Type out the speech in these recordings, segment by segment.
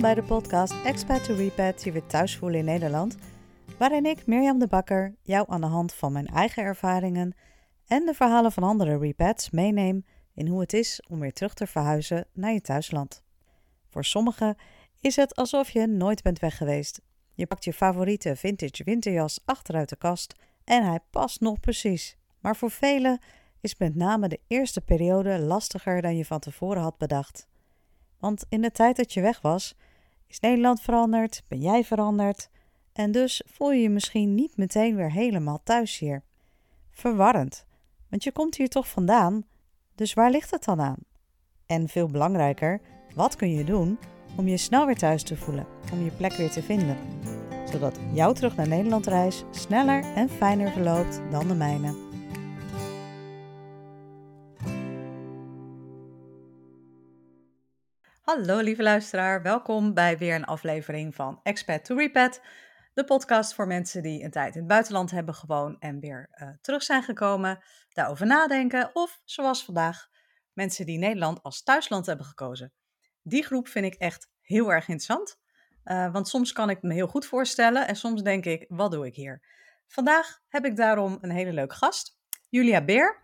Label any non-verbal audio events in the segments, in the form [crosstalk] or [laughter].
Bij de podcast Expat to Repat je weer thuis voelen in Nederland, waarin ik, Mirjam de Bakker, jou aan de hand van mijn eigen ervaringen en de verhalen van andere repats meeneem in hoe het is om weer terug te verhuizen naar je thuisland. Voor sommigen is het alsof je nooit bent weg geweest. Je pakt je favoriete vintage winterjas achteruit de kast en hij past nog precies. Maar voor velen is met name de eerste periode lastiger dan je van tevoren had bedacht. Want in de tijd dat je weg was, is Nederland veranderd, ben jij veranderd en dus voel je je misschien niet meteen weer helemaal thuis hier. Verwarrend, want je komt hier toch vandaan, dus waar ligt het dan aan? En veel belangrijker, wat kun je doen om je snel weer thuis te voelen, om je plek weer te vinden, zodat jouw terug naar Nederland reis sneller en fijner verloopt dan de mijne. Hallo lieve luisteraar, welkom bij weer een aflevering van Expat to Repat, de podcast voor mensen die een tijd in het buitenland hebben gewoond en weer uh, terug zijn gekomen, daarover nadenken of zoals vandaag mensen die Nederland als thuisland hebben gekozen. Die groep vind ik echt heel erg interessant, uh, want soms kan ik me heel goed voorstellen en soms denk ik, wat doe ik hier? Vandaag heb ik daarom een hele leuke gast, Julia Beer.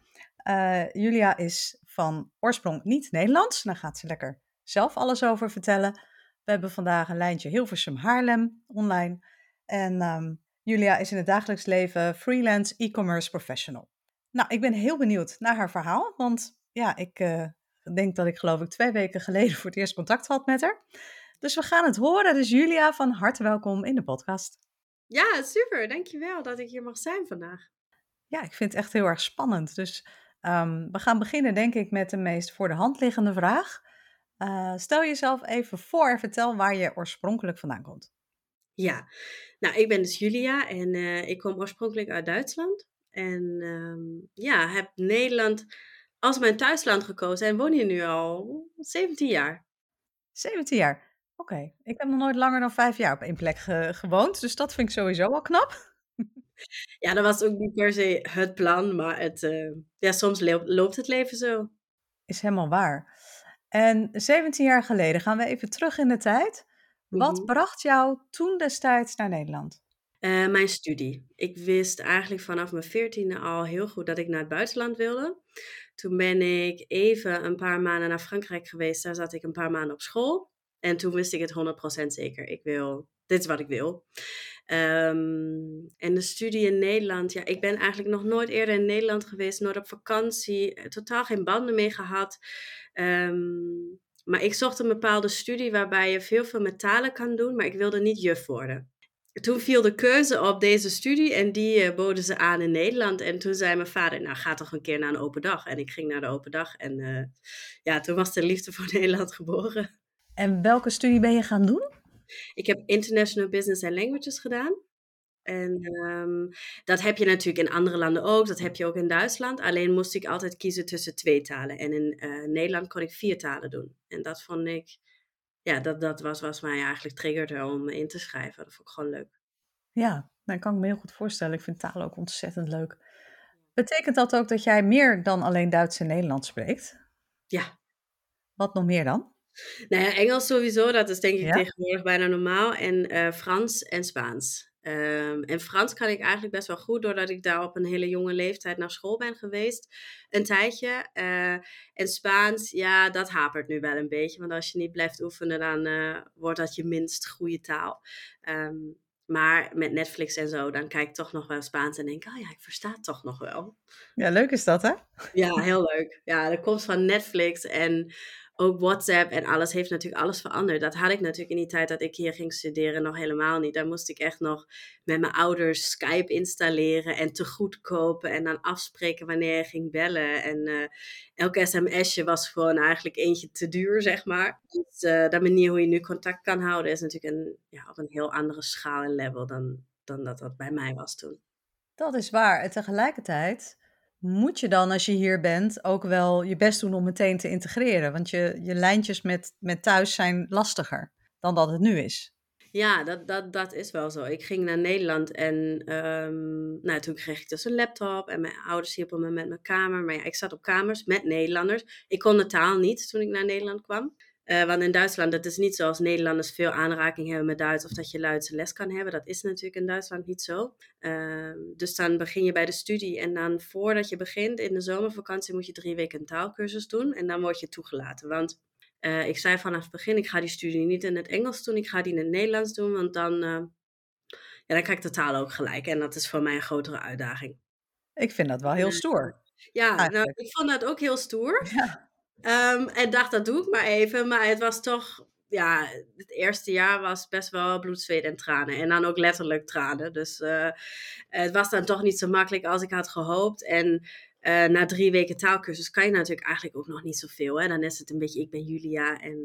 Uh, Julia is van oorsprong niet Nederlands, dan gaat ze lekker zelf alles over vertellen. We hebben vandaag een lijntje Hilversum Haarlem online. En um, Julia is in het dagelijks leven freelance e-commerce professional. Nou, ik ben heel benieuwd naar haar verhaal, want ja, ik uh, denk dat ik geloof ik twee weken geleden voor het eerst contact had met haar. Dus we gaan het horen. Dus Julia, van harte welkom in de podcast. Ja, super. Dankjewel dat ik hier mag zijn vandaag. Ja, ik vind het echt heel erg spannend. Dus um, we gaan beginnen denk ik met de meest voor de hand liggende vraag. Uh, stel jezelf even voor en vertel waar je oorspronkelijk vandaan komt. Ja, nou ik ben dus Julia en uh, ik kom oorspronkelijk uit Duitsland. En um, ja, heb Nederland als mijn thuisland gekozen en woon hier nu al 17 jaar. 17 jaar? Oké, okay. ik heb nog nooit langer dan vijf jaar op één plek ge gewoond, dus dat vind ik sowieso wel knap. Ja, dat was ook niet per se het plan, maar het, uh, ja, soms loopt het leven zo. Is helemaal waar. En 17 jaar geleden gaan we even terug in de tijd. Wat mm-hmm. bracht jou toen destijds naar Nederland? Uh, mijn studie. Ik wist eigenlijk vanaf mijn veertiende al heel goed dat ik naar het buitenland wilde. Toen ben ik even een paar maanden naar Frankrijk geweest. Daar zat ik een paar maanden op school. En toen wist ik het 100% zeker. Ik wil, dit is wat ik wil. Um, en de studie in Nederland, ja, ik ben eigenlijk nog nooit eerder in Nederland geweest, nooit op vakantie, eh, totaal geen banden mee gehad. Um, maar ik zocht een bepaalde studie waarbij je veel veel met talen kan doen, maar ik wilde niet juf worden. Toen viel de keuze op deze studie en die uh, boden ze aan in Nederland. En toen zei mijn vader, nou ga toch een keer naar een open dag. En ik ging naar de open dag en uh, ja, toen was de liefde voor [laughs] Nederland geboren. En welke studie ben je gaan doen? Ik heb International Business and Languages gedaan. En um, dat heb je natuurlijk in andere landen ook. Dat heb je ook in Duitsland. Alleen moest ik altijd kiezen tussen twee talen. En in uh, Nederland kon ik vier talen doen. En dat vond ik, ja, dat, dat was wat mij eigenlijk triggerde om in te schrijven. Dat vond ik gewoon leuk. Ja, dat kan ik me heel goed voorstellen. Ik vind talen ook ontzettend leuk. Betekent dat ook dat jij meer dan alleen Duits en Nederlands spreekt? Ja. Wat nog meer dan? Nou ja, Engels sowieso, dat is denk ik ja? tegenwoordig bijna normaal. En uh, Frans en Spaans. Um, en Frans kan ik eigenlijk best wel goed, doordat ik daar op een hele jonge leeftijd naar school ben geweest. Een tijdje. Uh, en Spaans, ja, dat hapert nu wel een beetje. Want als je niet blijft oefenen, dan uh, wordt dat je minst goede taal. Um, maar met Netflix en zo, dan kijk ik toch nog wel Spaans en denk, oh ja, ik versta het toch nog wel. Ja, leuk is dat, hè? Ja, heel leuk. Ja, dat komt van Netflix en ook WhatsApp en alles heeft natuurlijk alles veranderd. Dat had ik natuurlijk in die tijd dat ik hier ging studeren nog helemaal niet. Daar moest ik echt nog met mijn ouders Skype installeren en te goed kopen en dan afspreken wanneer je ging bellen. En uh, elk sms'je was gewoon eigenlijk eentje te duur, zeg maar. Dus uh, de manier hoe je nu contact kan houden is natuurlijk een, ja, op een heel andere schaal en level dan, dan dat dat bij mij was toen. Dat is waar. En tegelijkertijd moet je dan, als je hier bent, ook wel je best doen om meteen te integreren? Want je, je lijntjes met, met thuis zijn lastiger dan dat het nu is. Ja, dat, dat, dat is wel zo. Ik ging naar Nederland en um, nou, toen kreeg ik dus een laptop en mijn ouders hielpen me met mijn kamer. Maar ja, ik zat op kamers met Nederlanders. Ik kon de taal niet toen ik naar Nederland kwam. Uh, want in Duitsland, dat is niet zoals Nederlanders veel aanraking hebben met Duits of dat je Duitse les kan hebben. Dat is natuurlijk in Duitsland niet zo. Uh, dus dan begin je bij de studie en dan voordat je begint in de zomervakantie moet je drie weken een taalkursus doen en dan word je toegelaten. Want uh, ik zei vanaf het begin, ik ga die studie niet in het Engels doen, ik ga die in het Nederlands doen, want dan, ja, dan krijg ik de taal ook gelijk. En dat is voor mij een grotere uitdaging. Ik vind dat wel heel stoer. Ja, nou, ik vond dat ook heel stoer. Ja. Um, en dacht, dat doe ik maar even. Maar het was toch, ja, het eerste jaar was best wel bloed, zweet en tranen. En dan ook letterlijk tranen. Dus uh, het was dan toch niet zo makkelijk als ik had gehoopt. En uh, na drie weken taalkursus kan je natuurlijk eigenlijk ook nog niet zoveel. Hè? Dan is het een beetje, ik ben Julia en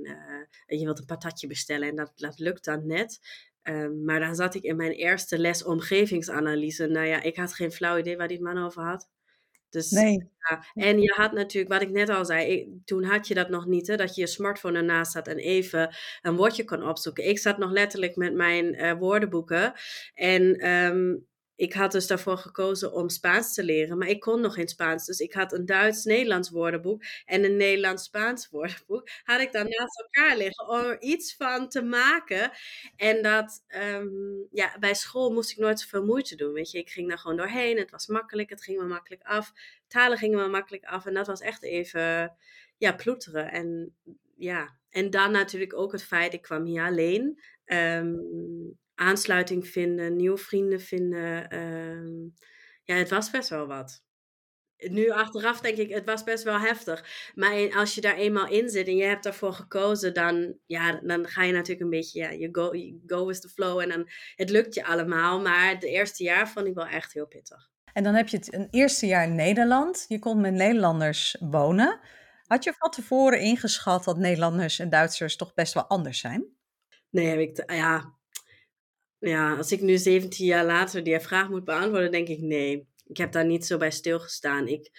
uh, je wilt een patatje bestellen. En dat, lukt dan net. Um, maar dan zat ik in mijn eerste les omgevingsanalyse. Nou ja, ik had geen flauw idee waar die man over had. Dus, nee. Ja. En je had natuurlijk, wat ik net al zei, toen had je dat nog niet, hè, dat je je smartphone ernaast had en even een woordje kon opzoeken. Ik zat nog letterlijk met mijn uh, woordenboeken en um, ik had dus daarvoor gekozen om Spaans te leren, maar ik kon nog geen Spaans. Dus ik had een Duits-Nederlands woordenboek en een Nederlands-Spaans [laughs] woordenboek. Had ik dan naast elkaar liggen om er iets van te maken. En dat, um, ja, bij school moest ik nooit zoveel moeite doen. Weet je, ik ging daar gewoon doorheen. Het was makkelijk, het ging me makkelijk af. Talen gingen me makkelijk af. En dat was echt even, ja, ploeteren. En ja, en dan natuurlijk ook het feit, ik kwam hier alleen. Um, aansluiting vinden, nieuwe vrienden vinden. Ehm, ja, het was best wel wat. Nu achteraf denk ik, het was best wel heftig. Maar als je daar eenmaal in zit en je hebt daarvoor gekozen, dan, ja, dan ga je natuurlijk een beetje, ja, je go, you go with the flow. En dan, het lukt je allemaal. Maar het eerste jaar vond ik wel echt heel pittig. En dan heb je het een eerste jaar in Nederland. Je kon met Nederlanders wonen. Had je van tevoren ingeschat dat Nederlanders en Duitsers toch best wel anders zijn? Nee, heb ik, ja, ja, als ik nu 17 jaar later die vraag moet beantwoorden, denk ik nee. Ik heb daar niet zo bij stilgestaan. Ik,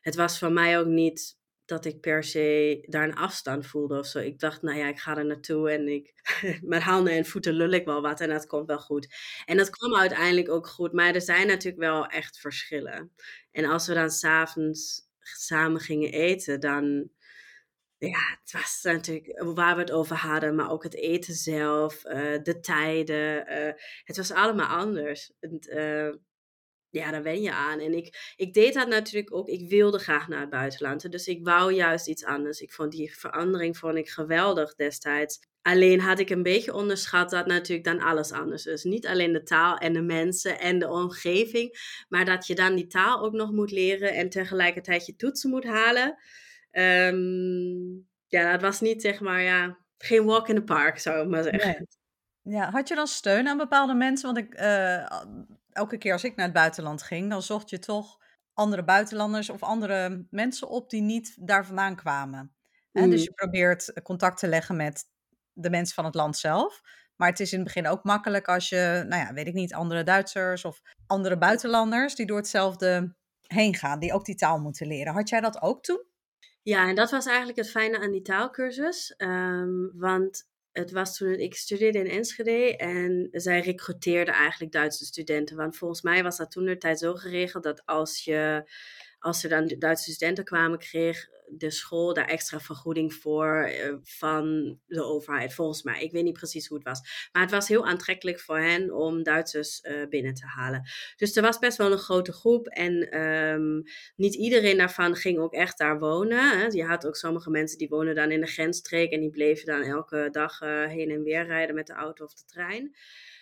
het was voor mij ook niet dat ik per se daar een afstand voelde of zo. Ik dacht, nou ja, ik ga er naartoe en ik, [laughs] met handen en voeten lul ik wel wat en dat komt wel goed. En dat kwam uiteindelijk ook goed, maar er zijn natuurlijk wel echt verschillen. En als we dan s'avonds samen gingen eten, dan ja, het was natuurlijk waar we het over hadden, maar ook het eten zelf, uh, de tijden. Uh, het was allemaal anders. Ja, daar wen je aan. En ik, ik deed dat natuurlijk ook. Ik wilde graag naar het buitenland. Dus ik wou juist iets anders. Ik vond die verandering vond ik geweldig destijds. Alleen had ik een beetje onderschat dat natuurlijk dan alles anders is. Niet alleen de taal en de mensen en de omgeving, maar dat je dan die taal ook nog moet leren en tegelijkertijd je toetsen moet halen. Um, ja, dat was niet zeg maar, ja, geen walk in the park, zou ik maar zeggen. Ja, had je dan steun aan bepaalde mensen? Want ik, uh, elke keer als ik naar het buitenland ging, dan zocht je toch andere buitenlanders of andere mensen op die niet daar vandaan kwamen. Mm. Dus je probeert contact te leggen met de mensen van het land zelf. Maar het is in het begin ook makkelijk als je, nou ja, weet ik niet, andere Duitsers of andere buitenlanders die door hetzelfde heen gaan, die ook die taal moeten leren. Had jij dat ook toen? Ja, en dat was eigenlijk het fijne aan die taalkursus. Um, want het was toen ik studeerde in Enschede en zij recruteerden eigenlijk Duitse studenten. Want volgens mij was dat toen de tijd zo geregeld dat als je als er dan Duitse studenten kwamen, kreeg de school daar extra vergoeding voor eh, van de overheid, volgens mij. Ik weet niet precies hoe het was. Maar het was heel aantrekkelijk voor hen om Duitsers uh, binnen te halen. Dus er was best wel een grote groep. En um, niet iedereen daarvan ging ook echt daar wonen. Hè. Je had ook sommige mensen die wonen dan in de grensstreek en die bleven dan elke dag uh, heen en weer rijden met de auto of de trein.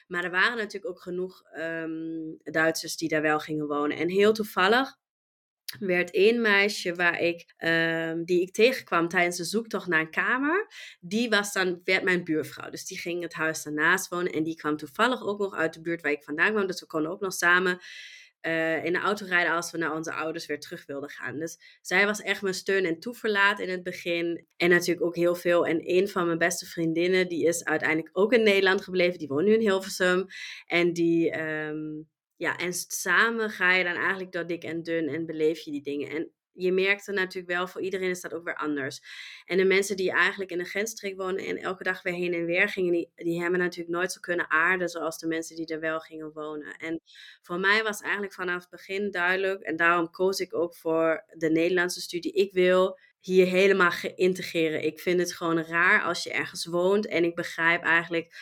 Maar er waren natuurlijk ook genoeg um, Duitsers die daar wel gingen wonen. En heel toevallig werd één meisje waar ik, um, die ik tegenkwam tijdens de zoektocht naar een kamer, die was dan, werd mijn buurvrouw. Dus die ging het huis daarnaast wonen en die kwam toevallig ook nog uit de buurt waar ik vandaan kwam. Dus we konden ook nog samen uh, in de auto rijden als we naar onze ouders weer terug wilden gaan. Dus zij was echt mijn steun en toeverlaat in het begin. En natuurlijk ook heel veel. En een van mijn beste vriendinnen, die is uiteindelijk ook in Nederland gebleven. Die woont nu in Hilversum. En die... Um, ja, en samen ga je dan eigenlijk door dik en dun en beleef je die dingen. En je merkt er natuurlijk wel, voor iedereen is dat ook weer anders. En de mensen die eigenlijk in de grensstreek wonen en elke dag weer heen en weer gingen, die, die hebben natuurlijk nooit zo kunnen aarden zoals de mensen die er wel gingen wonen. En voor mij was eigenlijk vanaf het begin duidelijk, en daarom koos ik ook voor de Nederlandse studie. Ik wil hier helemaal geïntegreerd. Ik vind het gewoon raar als je ergens woont en ik begrijp eigenlijk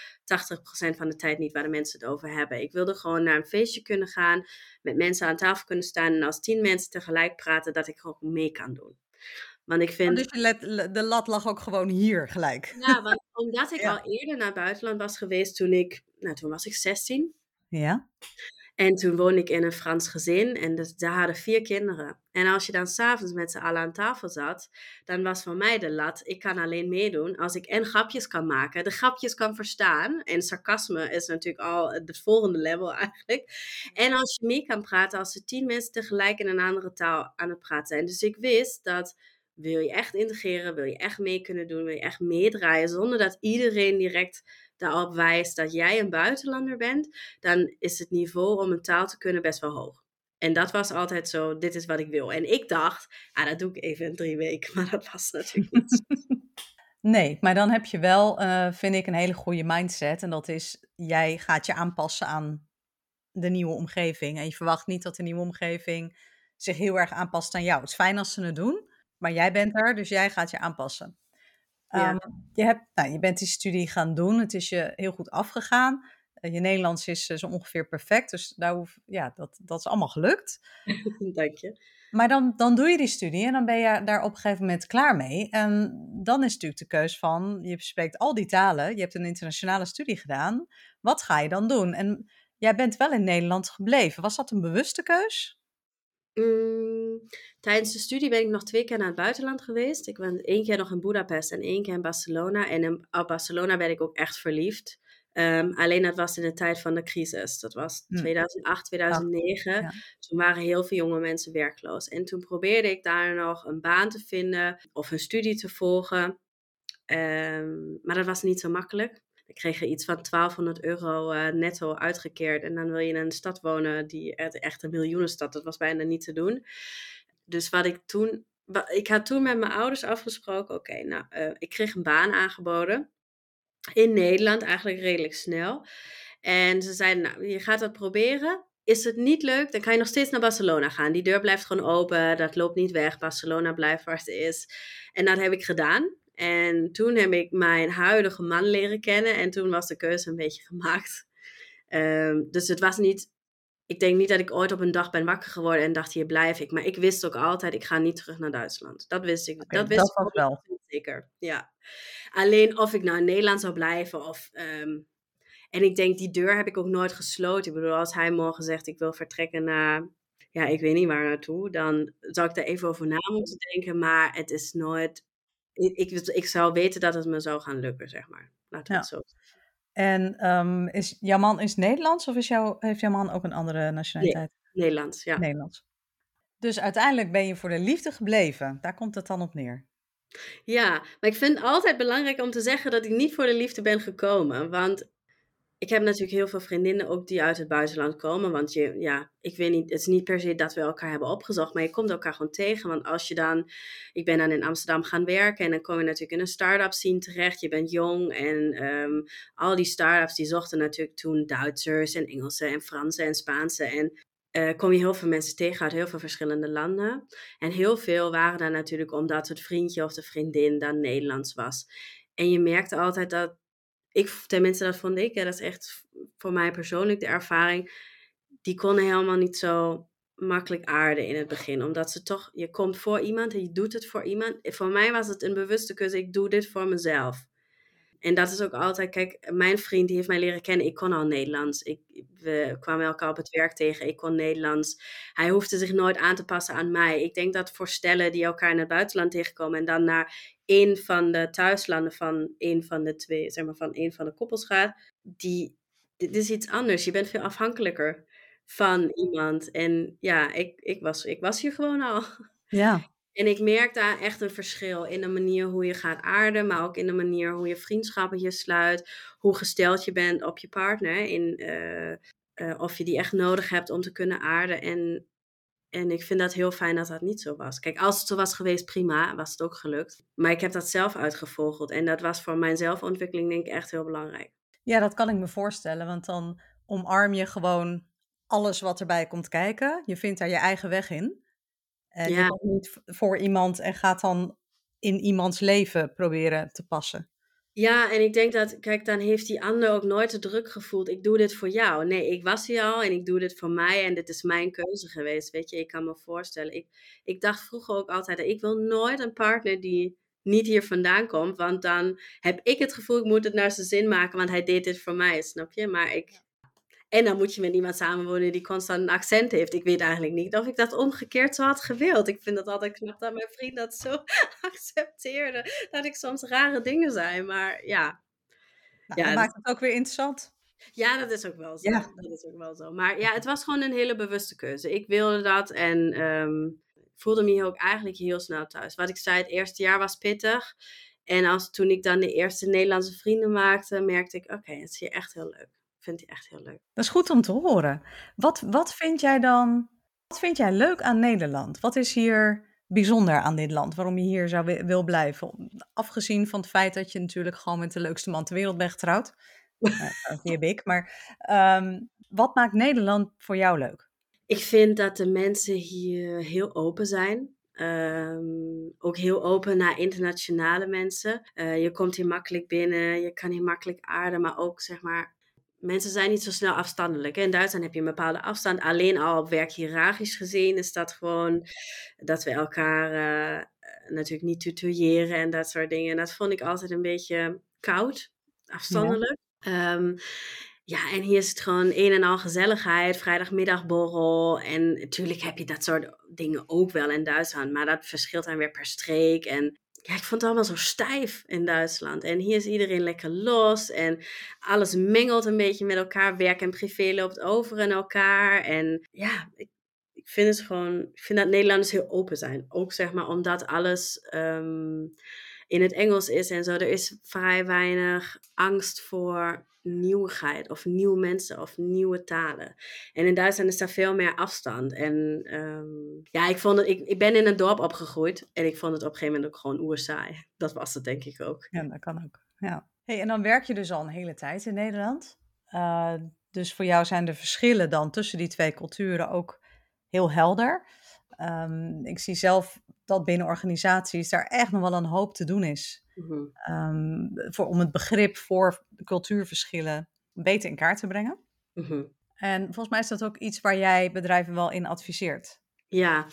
80% van de tijd niet waar de mensen het over hebben. Ik wilde gewoon naar een feestje kunnen gaan, met mensen aan tafel kunnen staan en als tien mensen tegelijk praten, dat ik gewoon mee kan doen. Want ik vind... dus de lat lag ook gewoon hier gelijk. Ja, want omdat [laughs] ik al eerder naar het buitenland was geweest toen ik, nou toen was ik 16. Ja. En toen woonde ik in een Frans gezin en dus, daar hadden vier kinderen. En als je dan s'avonds met z'n allen aan tafel zat, dan was voor mij de lat, ik kan alleen meedoen als ik en grapjes kan maken, de grapjes kan verstaan. En sarcasme is natuurlijk al het volgende level eigenlijk. En als je mee kan praten als er tien mensen tegelijk in een andere taal aan het praten zijn. Dus ik wist dat wil je echt integreren, wil je echt mee kunnen doen, wil je echt meedraaien, zonder dat iedereen direct daarop wijst dat jij een buitenlander bent, dan is het niveau om een taal te kunnen best wel hoog. En dat was altijd zo, dit is wat ik wil. En ik dacht, ah, dat doe ik even in drie weken, [laughs] maar dat was natuurlijk niet [laughs] Nee, maar dan heb je wel, uh, vind ik, een hele goede mindset. En dat is, jij gaat je aanpassen aan de nieuwe omgeving. En je verwacht niet dat de nieuwe omgeving zich heel erg aanpast aan jou. Het is fijn als ze het doen, maar jij bent er, dus jij gaat je aanpassen. Ja. Ehm, je, hebt, nou, je bent die studie gaan doen, het is je heel goed afgegaan. Uh, je Nederlands is uh, zo ongeveer perfect, dus daar hoef, ja, dat, dat is allemaal gelukt. [laughs] Dank je. Maar dan, dan doe je die studie en dan ben je daar op een gegeven moment klaar mee. En dan is natuurlijk de keus van, je spreekt al die talen, je hebt een internationale studie gedaan. Wat ga je dan doen? En jij bent wel in Nederland gebleven. Was dat een bewuste keus? Mm, tijdens de studie ben ik nog twee keer naar het buitenland geweest. Ik ben één keer nog in Budapest en één keer in Barcelona. En in Barcelona ben ik ook echt verliefd. Um, alleen dat was in de tijd van de crisis. Dat was 2008, 2009. Toen waren heel veel jonge mensen werkloos. En toen probeerde ik daar nog een baan te vinden of een studie te volgen. Um, maar dat was niet zo makkelijk. Ik kreeg er iets van 1200 euro uh, netto uitgekeerd. En dan wil je in een stad wonen die echt een miljoenenstad. Dat was bijna niet te doen. Dus wat ik toen. Ik had toen met mijn ouders afgesproken. Oké, nou, uh, ik kreeg een baan aangeboden. In Nederland, eigenlijk redelijk snel. En ze zeiden, nou, je gaat dat proberen. Is het niet leuk, dan kan je nog steeds naar Barcelona gaan. Die deur blijft gewoon open, dat loopt niet weg. Barcelona blijft waar het is. En dat heb ik gedaan. En toen heb ik mijn huidige man leren kennen en toen was de keuze een beetje gemaakt. Um, dus het was niet, ik denk niet dat ik ooit op een dag ben wakker geworden en dacht hier blijf ik. Maar ik wist ook altijd, ik ga niet terug naar Duitsland. Dat wist ik. Okay, dat wist dat ik wel. Zeker, ja. Alleen of ik nou in Nederland zou blijven of... Um, en ik denk, die deur heb ik ook nooit gesloten. Ik bedoel, als hij morgen zegt, ik wil vertrekken naar ja, ik weet niet waar naartoe, dan zou ik daar even over na moeten denken. Maar het is nooit ik, ik, zou weten dat het me zou gaan lukken, zeg maar. Laten we het zo En um, is jouw man is Nederlands of is jouw, heeft jouw man ook een andere nationaliteit? Nee, Nederlands, ja. Nederlands. Dus uiteindelijk ben je voor de liefde gebleven. Daar komt het dan op neer. Ja, maar ik vind het altijd belangrijk om te zeggen dat ik niet voor de liefde ben gekomen. Want ik heb natuurlijk heel veel vriendinnen ook die uit het buitenland komen. Want je, ja, ik weet niet, het is niet per se dat we elkaar hebben opgezocht, maar je komt elkaar gewoon tegen. Want als je dan, ik ben dan in Amsterdam gaan werken en dan kom je natuurlijk in een start-up scene terecht. Je bent jong en um, al die start-ups die zochten natuurlijk toen Duitsers en Engelsen en Fransen en Spaanse. En uh, kom je heel veel mensen tegen uit heel veel verschillende landen. En heel veel waren daar natuurlijk omdat het vriendje of de vriendin dan Nederlands was. En je merkte altijd dat ik, tenminste dat vond ik, dat is echt voor mij persoonlijk de ervaring, die konden helemaal niet zo makkelijk aarden in het begin. Omdat ze toch, je komt voor iemand en je doet het voor iemand. Voor mij was het een bewuste keuze, ik doe dit voor mezelf. En dat is ook altijd, kijk, mijn vriend die heeft mij leren kennen. Ik kon al Nederlands. Ik, we kwamen elkaar op het werk tegen. Ik kon Nederlands. Hij hoefde zich nooit aan te passen aan mij. Ik denk dat voor stellen die elkaar in het buitenland tegenkomen en dan naar een van de thuislanden van een van de twee, zeg maar van een van de koppels gaat, die, dit is iets anders. Je bent veel afhankelijker van iemand. En ja, ik, ik, was, ik was hier gewoon al. Ja. En ik merk daar echt een verschil in de manier hoe je gaat aarden, maar ook in de manier hoe je vriendschappen je sluit, hoe gesteld je bent op je partner, in, uh, uh, of je die echt nodig hebt om te kunnen aarden. En, en ik vind dat heel fijn dat dat niet zo was. Kijk, als het zo was geweest, prima, was het ook gelukt. Maar ik heb dat zelf uitgevogeld en dat was voor mijn zelfontwikkeling denk ik echt heel belangrijk. Ja, dat kan ik me voorstellen, want dan omarm je gewoon alles wat erbij komt kijken. Je vindt daar je eigen weg in. En ja. je komt niet voor iemand en gaat dan in iemands leven proberen te passen. Ja, en ik denk dat, kijk, dan heeft die ander ook nooit de druk gevoeld. Ik doe dit voor jou. Nee, ik was hier al en ik doe dit voor mij en dit is mijn keuze geweest. Weet je, ik kan me voorstellen. Ik, ik dacht vroeger ook altijd, ik wil nooit een partner die niet hier vandaan komt. Want dan heb ik het gevoel, ik moet het naar zijn zin maken, want hij deed dit voor mij, snap je? Maar ik, en dan moet je met iemand samenwonen die constant een accent heeft. Ik weet eigenlijk niet of ik dat omgekeerd zo had gewild. Ik vind het altijd knap dat mijn vriend dat zo [laughs] accepteerde. Dat ik soms rare dingen zei. Maar ja. Nou, ja dat maakt het ook weer interessant. Ja, dat is ook wel zo. Ja. Dat is ook wel zo. Maar ja, het was gewoon een hele bewuste keuze. Ik wilde dat en um, voelde me hier ook eigenlijk heel snel thuis. Wat ik zei, het eerste jaar was pittig. En als, toen ik dan de eerste Nederlandse vrienden maakte, merkte ik, oké, het is hier echt heel leuk vind hij echt heel leuk. Dat is goed om te horen. Wat, wat vind jij dan, wat vind jij leuk aan Nederland? Wat is hier bijzonder aan dit land? Waarom je hier zou wil blijven? Afgezien van het feit dat je natuurlijk gewoon met de leukste man ter wereld bent getrouwd. uh, [laughs] die heb ik. Maar ehm, wat maakt Nederland voor jou leuk? Ik vind dat de mensen hier heel open zijn. Um, ook heel open naar internationale mensen. Uh, je komt hier makkelijk binnen, je kan hier makkelijk aarden, maar ook zeg maar mensen zijn niet zo snel afstandelijk. In Duitsland heb je een bepaalde afstand. Alleen al op werk hiërarchisch gezien is dat gewoon dat we elkaar uh, natuurlijk niet tutoyeren en dat soort dingen. En dat vond ik altijd een beetje koud, afstandelijk. Ja. Um, ja, en hier is het gewoon een en al gezelligheid, vrijdagmiddagborrel. En natuurlijk heb je dat soort dingen ook wel in Duitsland, maar dat verschilt dan weer per streek. En ja, ik vond het allemaal zo stijf in Duitsland. En hier is iedereen lekker los en alles mengelt een beetje met elkaar. Werk en privé loopt over in elkaar. En ja, ik, ik vind het gewoon, ik vind dat Nederlanders heel open zijn. Ook zeg maar omdat alles ehm, in het Engels is en zo. Er is vrij weinig angst voor nieuwigheid of nieuwe mensen of nieuwe talen. En in Duitsland is daar veel meer afstand. En um, ja, ik, vond het, ik, ben in een dorp opgegroeid en ik vond het op een gegeven moment ook gewoon oerzaai. Dat was het denk ik ook. Ja, dat kan ook. Ja. Hey, en dan werk je dus al een hele tijd in Nederland. Uh, dus voor jou zijn de verschillen dan tussen die twee culturen ook heel helder. Um, ik zie zelf dat binnen organisaties daar echt nog wel een hoop te doen is. Mm -hmm. voor, om het begrip voor cultuurverschillen beter in kaart te brengen. Mm -hmm. En volgens mij is dat ook iets waar jij bedrijven wel in adviseert. Ja,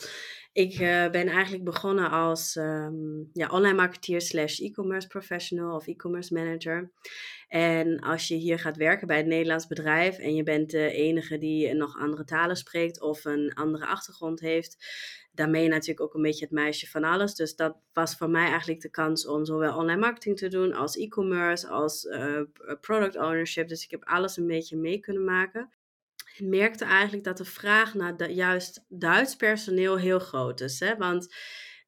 ik uh, ben eigenlijk begonnen als um, ja, online marketeer slash e-commerce professional of e-commerce manager. En als je hier gaat werken bij een Nederlands bedrijf en je bent de enige die nog andere talen spreekt of een andere achtergrond heeft, dan ben je natuurlijk ook een beetje het meisje van alles. Dus dat was voor mij eigenlijk de kans om zowel online marketing te doen als e-commerce, als uh, product ownership. Dus ik heb alles een beetje mee kunnen maken. Merkte eigenlijk dat de vraag naar juist Duits personeel heel groot is. Hè? Want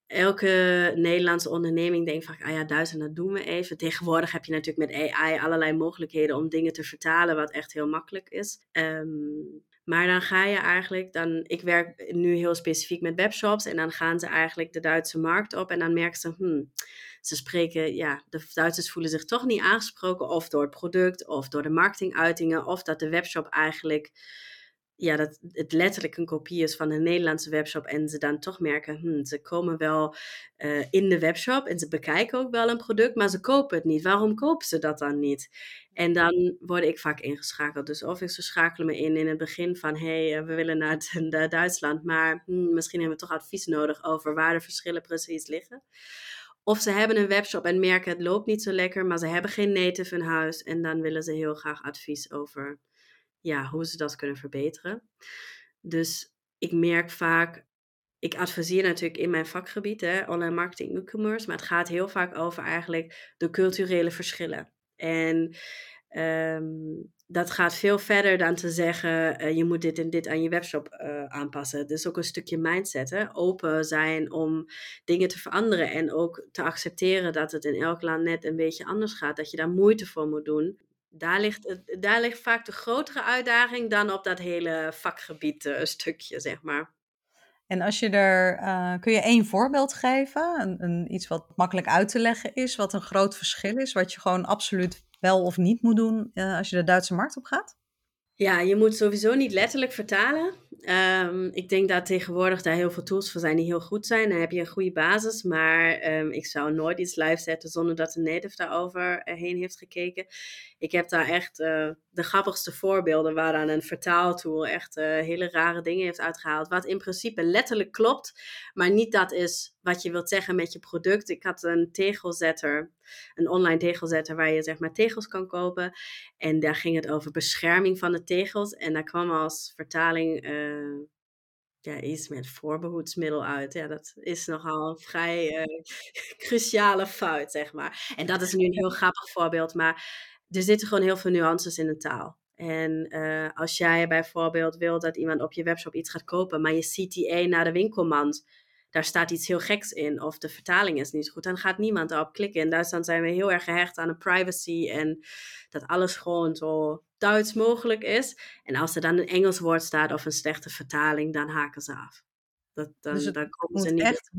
elke Nederlandse onderneming denkt van, ah ja, Duits en dat doen we even. Tegenwoordig heb je natuurlijk met AI allerlei mogelijkheden om dingen te vertalen, wat echt heel makkelijk is. Um, maar dan ga je eigenlijk, dan, ik werk nu heel specifiek met webshops en dan gaan ze eigenlijk de Duitse markt op en dan merken ze, hmm, ze spreken, ja, de Duitsers voelen zich toch niet aangesproken of door het product of door de marketinguitingen of dat de webshop eigenlijk ja, dat het letterlijk een kopie is van een Nederlandse webshop en ze dan toch merken, hmm, ze komen wel uh, in de webshop en ze bekijken ook wel een product, maar ze kopen het niet. Waarom kopen ze dat dan niet? En dan word ik vaak ingeschakeld. Dus of ze schakelen me in in het begin van, hé, hey, we willen naar, [laughs] naar Duitsland, maar hmm, misschien hebben we toch advies nodig over waar de verschillen precies liggen. Of ze hebben een webshop en merken het loopt niet zo lekker, maar ze hebben geen native in huis en dan willen ze heel graag advies over ja, hoe ze dat kunnen verbeteren. Dus ik merk vaak, ik adviseer natuurlijk in mijn vakgebied, hè, online marketing, e-commerce, maar het gaat heel vaak over eigenlijk de culturele verschillen. En um, dat gaat veel verder dan te zeggen, uh, je moet dit en dit aan je webshop uh, aanpassen. Is ook een stukje mindset, hè? open zijn om dingen te veranderen en ook te accepteren dat het in elk land net een beetje anders gaat, dat je daar moeite voor moet doen daar ligt, daar ligt vaak de grotere uitdaging dan op dat hele vakgebied uh, stukje, zeg maar. En als je er, kun je één voorbeeld geven? Een, een, iets wat makkelijk uit te leggen is, wat een groot verschil is, wat je gewoon absoluut wel of niet moet doen uh, als je de Duitse markt op gaat? Ja, je moet sowieso niet letterlijk vertalen. Ehm, ik denk dat tegenwoordig daar heel veel tools voor zijn die heel goed zijn. Dan heb je een goede basis. Maar ehm, ik zou nooit iets live zetten zonder dat een native daarover heen heeft gekeken. Ik heb daar echt uh, de grappigste voorbeelden waaraan een vertaaltool echt hele rare dingen heeft uitgehaald. Wat in principe letterlijk klopt, maar niet dat is wat je wilt zeggen met je product. Ik had een tegelzetter, een online tegelzetter waar je zeg maar tegels kan kopen. En daar ging het over bescherming van de tegels. En daar kwam als vertaling uh, ja, iets met voorbehoedsmiddel uit. Ja, dat is nogal een vrij uh, cruciale fout, zeg maar. En dat is nu een heel grappig voorbeeld, maar er zitten gewoon heel veel nuances in de taal. En uh, als jij bijvoorbeeld wil dat iemand op je webshop iets gaat kopen, maar je CTA naar de winkelmand daar staat iets heel geks in of de vertaling is niet goed, dan gaat niemand erop klikken. In Duitsland zijn we heel erg gehecht aan de privacy en dat alles gewoon zo Duits mogelijk is. En als er dan een Engels woord staat of een slechte vertaling, dan haken ze af. Dat, dan, dus dan komen ze niet echt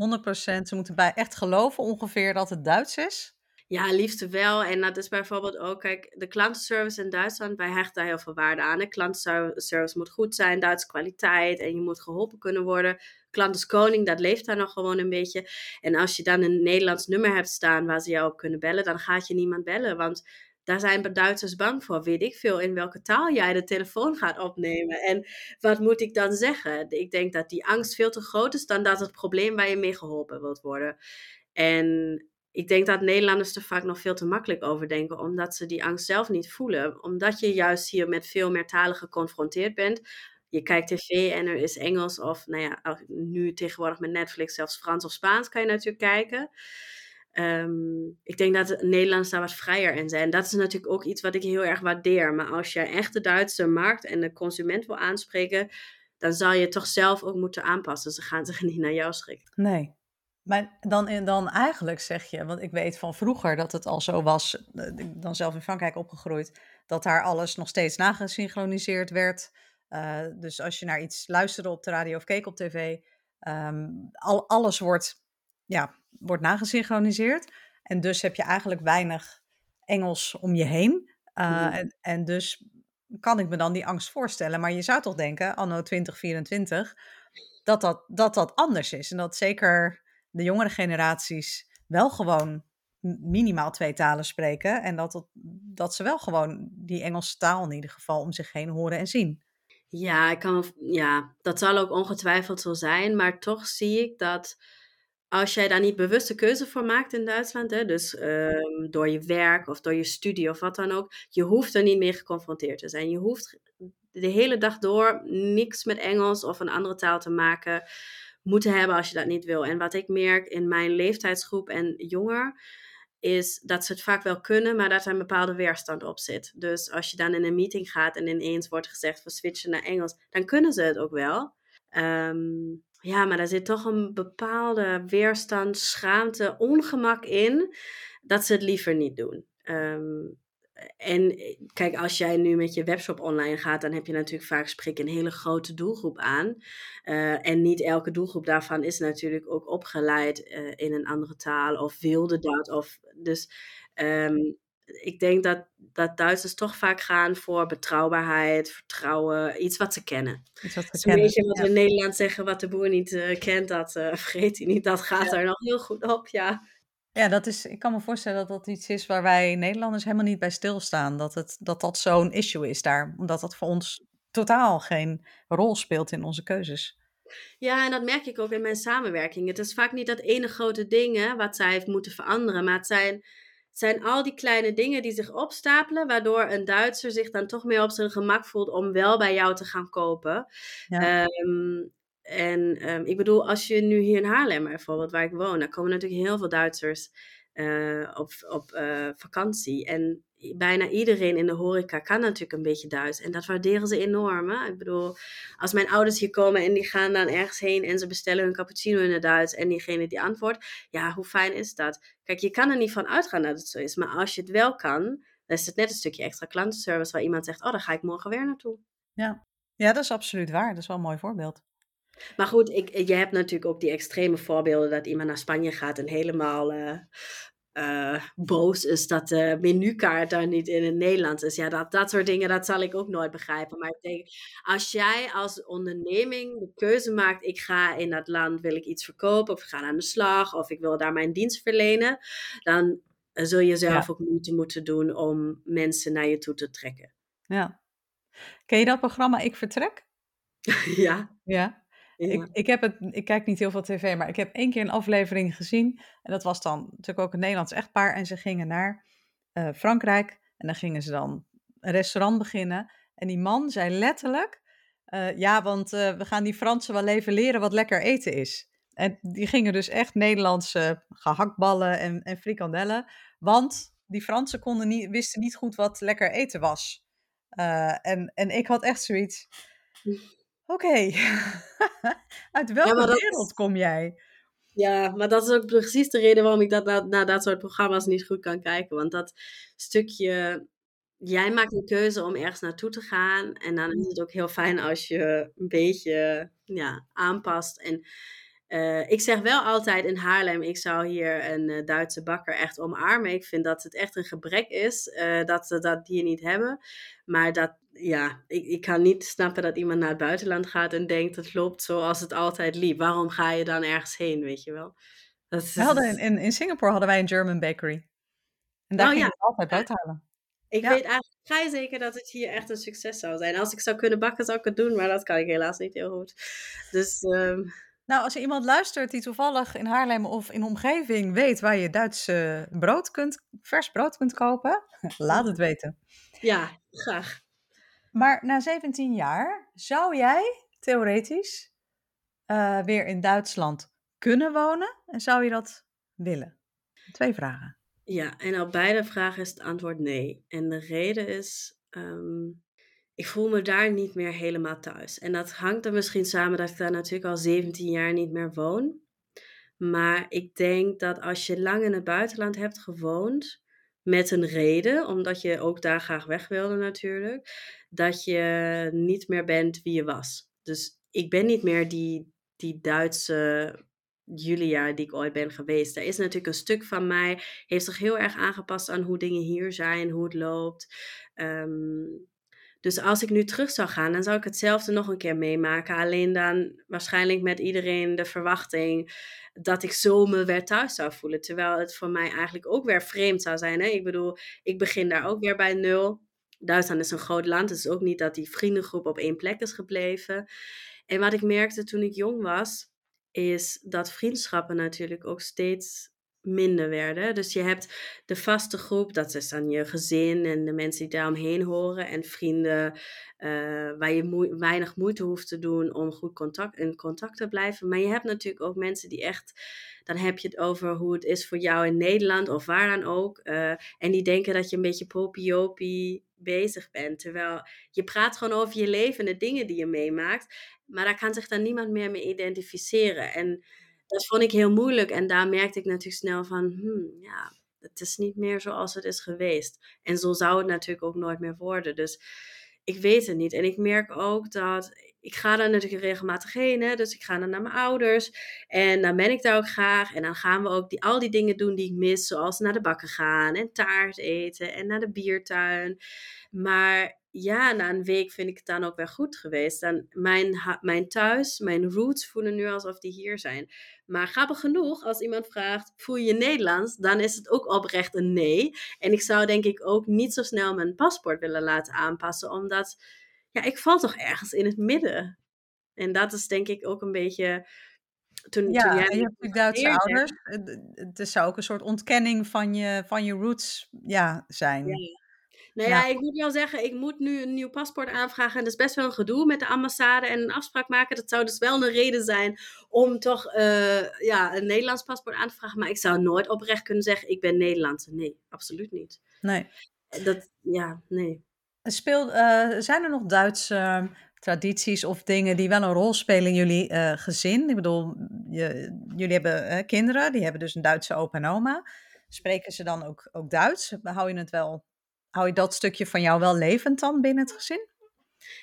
100%, ze moeten bij echt geloven ongeveer dat het Duits is? Ja, liefst wel. En dat is bijvoorbeeld ook, kijk, de klantenservice in Duitsland, wij hechten daar heel veel waarde aan. De klantenservice moet goed zijn, Duitse kwaliteit en je moet geholpen kunnen worden. Klantenskoning, dat leeft daar nog gewoon een beetje. En als je dan een Nederlands nummer hebt staan waar ze jou op kunnen bellen, dan gaat je niemand bellen. Want daar zijn Duitsers bang voor. Weet ik veel in welke taal jij de telefoon gaat opnemen. En wat moet ik dan zeggen? Ik denk dat die angst veel te groot is dan dat het probleem waar je mee geholpen wilt worden. En ik denk dat Nederlanders er vaak nog veel te makkelijk over denken, omdat ze die angst zelf niet voelen. Omdat je juist hier met veel meer talen geconfronteerd bent. Je kijkt tv en er is Engels of, nou ja, nu tegenwoordig met Netflix zelfs Frans of Spaans kan je natuurlijk kijken. Ehm, ik denk dat Nederlanders daar wat vrijer in zijn. Dat is natuurlijk ook iets wat ik heel erg waardeer. Maar als je echt de Duitse markt en de consument wil aanspreken, dan zal je toch zelf ook moeten aanpassen. Ze gaan zich [laughs] niet naar jou schikken. Nee, maar dan, dan eigenlijk zeg je, want ik weet van vroeger dat het al zo was, eh, dan zelf in Frankrijk opgegroeid, dat daar alles nog steeds nagesynchroniseerd werd. Uh, dus als je naar iets luisterde op de radio of keek op tv, um, al, alles wordt, ja, wordt nagesynchroniseerd. En dus heb je eigenlijk weinig Engels om je heen. Uh, en, en dus kan ik me dan die angst voorstellen. Maar je zou toch denken, anno 2024, dat dat, dat, dat anders is. En dat zeker de jongere generaties wel gewoon minimaal twee talen spreken. En dat, dat ze wel gewoon die Engelse taal in ieder geval om zich heen horen en zien. Ja, ik kan, ja, dat zal ook ongetwijfeld zo zijn. Maar toch zie ik dat als jij daar niet bewuste keuze voor maakt in Duitsland, hè, dus ehm, door je werk of door je studie of wat dan ook, je hoeft er niet mee geconfronteerd te zijn. Je hoeft de hele dag door niks met Engels of een andere taal te maken moeten hebben als je dat niet wil. En wat ik merk in mijn leeftijdsgroep en jonger, is dat ze het vaak wel kunnen, maar dat er een bepaalde weerstand op zit. Dus als je dan in een meeting gaat en ineens wordt gezegd voor switchen naar Engels, dan kunnen ze het ook wel. Ehm, ja, maar daar zit toch een bepaalde weerstand, schaamte, ongemak in dat ze het liever niet doen. Um, en eh, kijk, als jij nu met je webshop online gaat, dan heb je natuurlijk vaak spreek een hele grote doelgroep aan. Uh, en niet elke doelgroep daarvan is natuurlijk ook opgeleid uh, in een andere taal of wilde dat. Of, dus um, ik denk dat, dat Duitsers toch vaak gaan voor betrouwbaarheid, vertrouwen, iets wat ze kennen. Iets wat ze kennen. Een beetje wat we in Nederland zeggen, wat de boer niet uh, kent, dat [laughs] vergeet hij niet. Dat gaat ja. er nog heel goed op, ja. Ja, dat is, ik kan me voorstellen dat dat iets is waar wij Nederlanders helemaal niet bij stilstaan. Dat het, dat, dat zo'n issue is daar. Omdat dat voor ons totaal geen rol speelt in onze keuzes. Ja, en dat merk ik ook in mijn samenwerking. Het is vaak niet dat ene grote ding wat zij heeft moeten veranderen. Maar het zijn, het zijn al die kleine dingen die zich opstapelen. Waardoor een Duitser zich dan toch meer op zijn gemak voelt om wel bij jou te gaan kopen. Ja. Um, en um, ik bedoel, als je nu hier in Haarlem bijvoorbeeld, waar ik woon, dan komen natuurlijk heel veel Duitsers uh, op, op uh, vakantie. En bijna iedereen in de horeca kan natuurlijk een beetje Duits. En dat waarderen ze enorm. Ik bedoel, als mijn ouders hier komen en die gaan dan ergens heen en ze bestellen hun cappuccino in het Duits en diegene die antwoordt, ja, hoe fijn is dat? Kijk, je kan er niet van uitgaan dat het zo is. Maar als je het wel kan, dan is het net een stukje extra klantenservice waar iemand zegt, oh, dan ga ik morgen weer naartoe. Ja. ja, dat is absoluut waar. Dat is wel een mooi voorbeeld. Maar goed, ik, je hebt natuurlijk ook die extreme voorbeelden dat iemand naar Spanje gaat en helemaal uh, uh, boos is dat de menukaart daar niet in het Nederlands is. Ja, dat, dat soort dingen, dat zal ik ook nooit begrijpen. Maar ik denk, als jij als onderneming de keuze maakt, ik ga in dat land, wil ik iets verkopen, of ik ga aan de slag, of ik wil daar mijn dienst verlenen, dan zul je zelf ook moeite moeten doen om mensen naar je toe te trekken. Ja. Ken je dat programma Ik Vertrek? [laughs] ja. Ja. Ik, ik, heb het, ik kijk niet heel veel tv, maar ik heb één keer een aflevering gezien. En dat was dan natuurlijk ook een Nederlands echtpaar. En ze gingen naar uh, Frankrijk. En dan gingen ze dan een restaurant beginnen. En die man zei letterlijk: uh, Ja, want uh, we gaan die Fransen wel even leren wat lekker eten is. En die gingen dus echt Nederlandse gehaktballen en, en frikandellen. Want die Fransen konden niet, wisten niet goed wat lekker eten was. en, en ik had echt zoiets. Oké, [laughs] uit welke wereld kom jij? Ja, maar dat is ook precies de reden waarom ik dat naar, naar dat soort programma's niet goed kan kijken. Want dat stukje, jij maakt een keuze om ergens naartoe te gaan. En dan is het ook heel fijn als je een beetje ja, aanpast. En uh, ik zeg wel altijd in Haarlem, ik zou hier een uh, Duitse bakker echt omarmen. Ik vind dat het echt een gebrek is uh, dat ze dat hier niet hebben. Maar dat, ja, ik, ik kan niet snappen dat iemand naar het buitenland gaat en denkt het loopt zoals het altijd liep. Waarom ga je dan ergens heen, weet je wel? Dat is, We hadden in, in Singapore hadden wij een German bakery. En daar oh, ging ja. het altijd uithalen. Ik weet eigenlijk vrij zeker dat het hier echt een succes zou zijn. Als ik zou kunnen bakken, zou ik het doen, maar dat kan ik helaas niet heel goed. Dus... Um, nou, als er iemand luistert die toevallig in Haarlem of in de omgeving weet waar je Duits brood kunt, vers brood kunt kopen, [laughs] laat het weten. Ja, graag. Maar na 17 jaar zou jij theoretisch uh, weer in Duitsland kunnen wonen en zou je dat willen? Twee vragen. Ja, en op beide vragen is het antwoord nee. En de reden is, um, ik voel me daar niet meer helemaal thuis. En dat hangt er misschien samen dat ik daar natuurlijk al 17 jaar niet meer woon. Maar ik denk dat als je lang in het buitenland hebt gewoond, met een reden, omdat je ook daar graag weg wilde natuurlijk, dat je niet meer bent wie je was. Dus ik ben niet meer die, die Duitse Julia die ik ooit ben geweest. Er is natuurlijk een stuk van mij, heeft zich heel erg aangepast aan hoe dingen hier zijn, hoe het loopt. Um, dus als ik nu terug zou gaan, dan zou ik hetzelfde nog een keer meemaken. Alleen dan waarschijnlijk met iedereen de verwachting dat ik zo me weer thuis zou voelen. Terwijl het voor mij eigenlijk ook weer vreemd zou zijn. Hè? Ik bedoel, ik begin daar ook weer bij nul. Duitsland is een groot land. Het is ook niet dat die vriendengroep op één plek is gebleven. En wat ik merkte toen ik jong was, is dat vriendschappen natuurlijk ook steeds minder werden. Dus je hebt de vaste groep, dat is dan je gezin en de mensen die daaromheen horen en vrienden uh, waar je weinig moeite hoeft te doen om goed contact, in contact te blijven. Maar je hebt natuurlijk ook mensen die echt, dan heb je het over hoe het is voor jou in Nederland of waar dan ook. Uh, en die denken dat je een beetje popiopie bezig bent. Terwijl je praat gewoon over je leven en de dingen die je meemaakt. Maar daar kan zich dan niemand meer mee identificeren. En dat vond ik heel moeilijk. En daar merkte ik natuurlijk snel van, hmm, ja, het is niet meer zoals het is geweest. En zo zou het natuurlijk ook nooit meer worden. Dus ik weet het niet. En ik merk ook dat ik ga daar natuurlijk regelmatig heen. Hè? Dus ik ga dan naar mijn ouders. En dan ben ik daar ook graag. En dan gaan we ook die, al die dingen doen die ik mis. Zoals naar de bakken gaan en taart eten en naar de biertuin. Maar ja, na een week vind ik het dan ook weer goed geweest. Dan mijn, mijn thuis, mijn roots voelen nu alsof die hier zijn. Maar grappig genoeg, als iemand vraagt, voel je Nederlands? Dan is het ook oprecht een nee. En ik zou denk ik ook niet zo snel mijn paspoort willen laten aanpassen. Omdat, ja, ik val toch ergens in het midden. En dat is denk ik ook een beetje... Toen, ja, toen jij je hebt Duitse ouders. Het zou ook een soort ontkenning van je, van je roots ja, zijn. Ja. Nou ja, ik moet wel zeggen, ik moet nu een nieuw paspoort aanvragen. En dat is best wel een gedoe met de ambassade en een afspraak maken. Dat zou dus wel een reden zijn om toch uh, ja, een Nederlands paspoort aan te vragen. Maar ik zou nooit oprecht kunnen zeggen, ik ben Nederlandse. Nee, absoluut niet. Nee. Dat, ja, nee. Speelt, uh, zijn er nog Duitse ehm, tradities of dingen die wel een rol spelen in jullie uh, gezin? Ik bedoel, je, jullie hebben kinderen, die hebben dus een Duitse opa en oma. Spreken ze dan ook, ook Duits? Hou je het wel hou je dat stukje van jou wel levend dan binnen het gezin?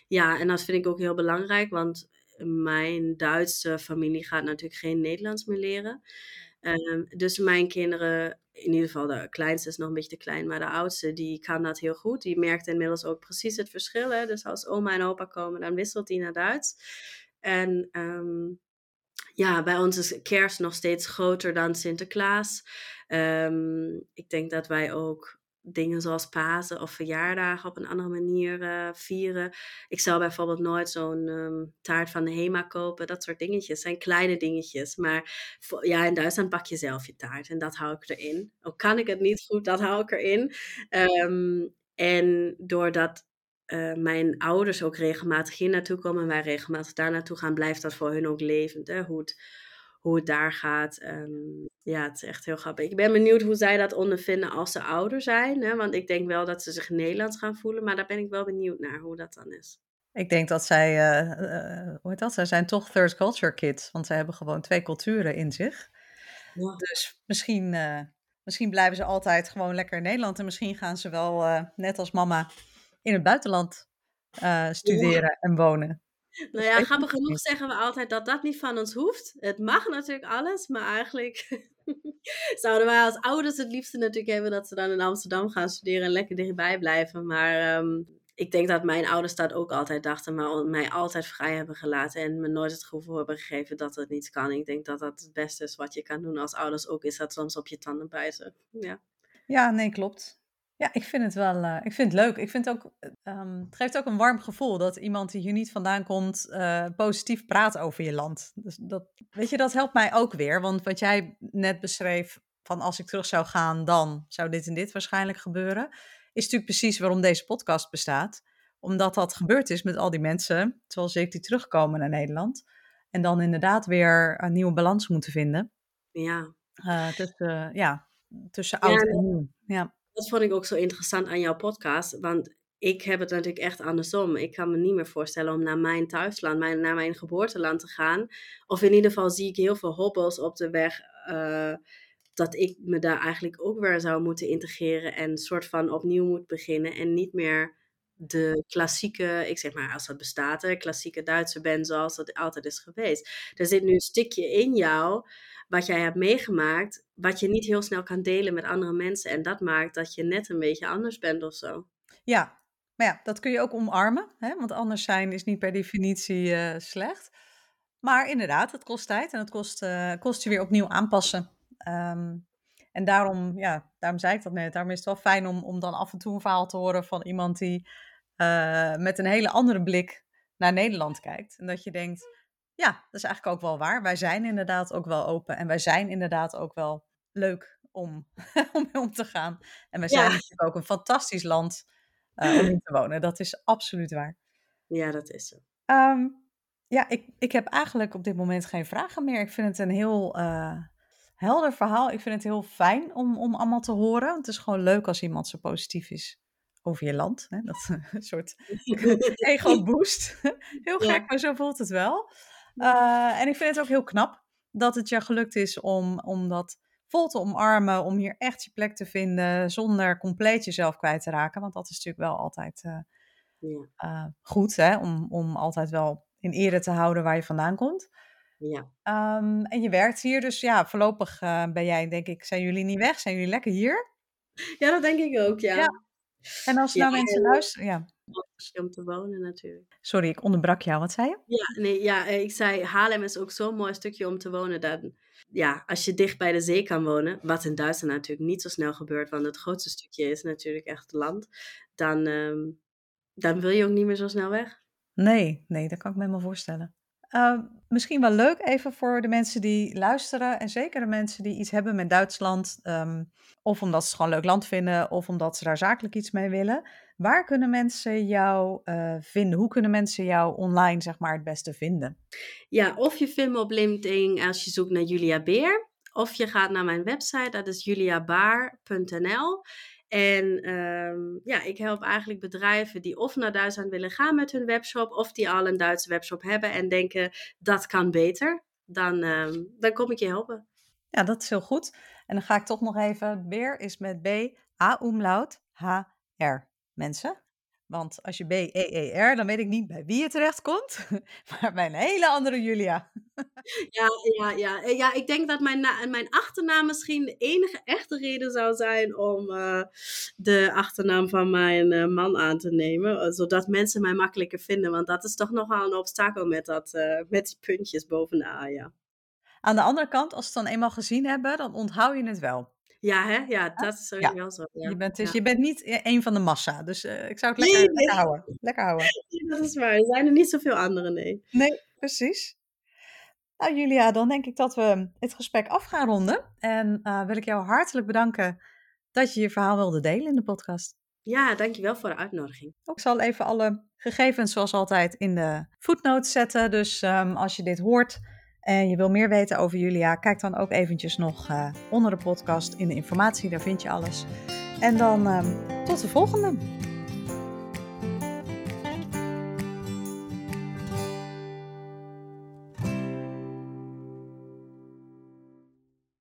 Ja, en dat vind ik ook heel belangrijk, want mijn Duitse familie gaat natuurlijk geen Nederlands meer leren. Ehm, dus mijn kinderen, in ieder geval de kleinste is nog een beetje te klein, maar de oudste die kan dat heel goed. Die merkt inmiddels ook precies het verschil. Hè? Dus als oma en opa komen, dan wisselt hij naar Duits. En ehm, ja, bij ons is kerst nog steeds groter dan Sinterklaas. Ehm, ik denk dat wij ook dingen zoals Pasen of verjaardagen op een andere manier uh, vieren. Ik zou bijvoorbeeld nooit zo'n um, taart van de Hema kopen. Dat soort dingetjes zijn kleine dingetjes. Maar ja, in Duitsland pak je zelf je taart en dat hou ik erin. Ook kan ik het niet goed, dat hou ik erin. Um, en doordat uh, mijn ouders ook regelmatig hier naartoe komen en wij regelmatig daar naartoe gaan, blijft dat voor hun ook levend. Hè? Hoe, het, hoe het daar gaat. Um, ja, het is echt heel grappig. Ik ben benieuwd hoe zij dat ondervinden als ze ouder zijn. Hè? Want ik denk wel dat ze zich Nederlands gaan voelen, maar daar ben ik wel benieuwd naar hoe dat dan is. Ik denk dat zij, uh, uh, hoe heet dat? Zij zijn toch third culture kids, want zij hebben gewoon twee culturen in zich. Ja. Dus misschien, uh, misschien blijven ze altijd gewoon lekker in Nederland en misschien gaan ze wel, net als mama, in het buitenland studeren ja. en wonen. Nou ja, grappig genoeg zeggen we altijd dat dat niet van ons hoeft. Het mag natuurlijk alles, maar eigenlijk [laughs] zouden wij als ouders het liefste natuurlijk hebben dat ze dan in Amsterdam gaan studeren en lekker dichtbij blijven. Maar um, ik denk dat mijn ouders dat ook altijd dachten, maar mij altijd vrij hebben gelaten en me nooit het gevoel hebben gegeven dat het niet kan. Ik denk dat dat het beste is wat je kan doen als ouders ook, is dat soms op je tanden bijten. Ja. Ja, nee, klopt. Ja, ik vind het wel uh, ik vind het leuk. Ik vind ook, um, het geeft ook een warm gevoel dat iemand die hier niet vandaan komt uh, positief praat over je land. Dus dat, weet je, dat helpt mij ook weer. Want wat jij net beschreef, van als ik terug zou gaan, dan zou dit en dit waarschijnlijk gebeuren. Is natuurlijk precies waarom deze podcast bestaat. Omdat dat gebeurd is met al die mensen, zoals ik, die terugkomen naar Nederland. En dan inderdaad weer een nieuwe balans moeten vinden. Ja. Uh, tussen, ja, tussen oud ja, en nieuw. Ja dat vond ik ook zo interessant aan jouw podcast. Want ik heb het natuurlijk echt andersom. Ik kan me niet meer voorstellen om naar mijn thuisland, mijn, naar mijn geboorteland te gaan. Of in ieder geval zie ik heel veel hobbels op de weg. Uh, dat ik me daar eigenlijk ook weer zou moeten integreren en soort van opnieuw moet beginnen. En niet meer de klassieke, ik zeg maar als dat bestaat, de klassieke Duitse band zoals dat altijd is geweest. Er zit nu een stukje in jou wat jij hebt meegemaakt, wat je niet heel snel kan delen met andere mensen. En dat maakt dat je net een beetje anders bent of zo. Ja, maar ja, dat kun je ook omarmen, hè? want anders zijn is niet per definitie uh, slecht. Maar inderdaad, het kost tijd en het kost, uh, kost je weer opnieuw aanpassen. Um, en daarom, ja, daarom zei ik dat net. Daarom is het wel fijn om, om dan af en toe een verhaal te horen van iemand die uh, met een hele andere blik naar Nederland kijkt. En dat je denkt, ja, dat is eigenlijk ook wel waar. Wij zijn inderdaad ook wel open en wij zijn inderdaad ook wel leuk om, [laughs] om mee om te gaan. En wij zijn ja. natuurlijk ook een fantastisch land uh, om in te [laughs] wonen. Dat is absoluut waar. Ja, dat is zo. Um, ja, ik, ik heb eigenlijk op dit moment geen vragen meer. Ik vind het een heel uh, helder verhaal. Ik vind het heel fijn om, om allemaal te horen. Het is gewoon leuk als iemand zo positief is over je land. Hè? Dat is [laughs] een soort ego-boost. Heel gek, ja. maar zo voelt het wel. Uh, en ik vind het ook heel knap dat het je gelukt is om, om dat vol te omarmen, om hier echt je plek te vinden zonder compleet jezelf kwijt te raken. Want dat is natuurlijk wel altijd uh, ja. uh, goed, hè? Om, om altijd wel in ere te houden waar je vandaan komt. Ja. Um, en je werkt hier, dus ja, voorlopig ben jij, denk ik, zijn jullie niet weg? Zijn jullie lekker hier? Ja, dat denk ik ook, ja. ja. En als nou mensen luisteren, ja om te wonen natuurlijk. Sorry, ik onderbrak jou. Wat zei je? Ja, nee, ja, ik zei Haarlem is ook zo'n mooi stukje om te wonen. Dat, ja, als je dicht bij de zee kan wonen, wat in Duitsland natuurlijk niet zo snel gebeurt, want het grootste stukje is natuurlijk echt land, dan, um, dan wil je ook niet meer zo snel weg. Nee, nee, dat kan ik me helemaal voorstellen. Uh, misschien wel leuk even voor de mensen die luisteren en zeker de mensen die iets hebben met Duitsland, um, of omdat ze het gewoon een leuk land vinden, of omdat ze daar zakelijk iets mee willen. Waar kunnen mensen jou uh, vinden? Hoe kunnen mensen jou online zeg maar het beste vinden? Ja, of je vindt me op LinkedIn als je zoekt naar Julia Beer. Of je gaat naar mijn website, dat is juliabaar.nl. En um, ja, ik help eigenlijk bedrijven die of naar Duitsland willen gaan met hun webshop, of die al een Duitse webshop hebben en denken dat kan beter. Dan, um, dan kom ik je helpen. Ja, dat is heel goed. En dan ga ik toch nog even. Beer is met B, A umlaut, H, R. Mensen. Want als je B-E-E-R, dan weet ik niet bij wie je terecht komt, [laughs] maar bij een hele andere Julia. Ja, ja, ja. Eh, ja, ik denk dat mijn, mijn achternaam misschien de enige echte reden zou zijn om uh, de achternaam van mijn uh, man aan te nemen. Zodat mensen mij makkelijker vinden. Want dat is toch nogal een obstakel met, dat, met die puntjes boven de A, ja. Aan de andere kant, als ze het dan eenmaal gezien hebben, dan onthoud je het wel. Ja, hè? ja dat is ja. wel zo. Ja. Je, bent, dus, je bent niet e-, een van de massa, dus uh, ik zou het lekker, nee, nee. lekker houden. Lekker houden. [laughs] dat is waar. Er zijn er niet zoveel anderen, nee. Nee, precies. Nou, Julia, dan denk ik dat we het gesprek af gaan ronden. En uh, wil ik jou hartelijk bedanken dat je je verhaal wilde delen in de podcast. Ja, dankjewel voor de uitnodiging. Ik zal even alle gegevens, zoals altijd, in de footnotes zetten. Dus um, als je dit hoort en je wil meer weten over Julia, kijk dan ook eventjes nog uh, onder de podcast in de informatie. Daar vind je alles. En dan um, tot de volgende.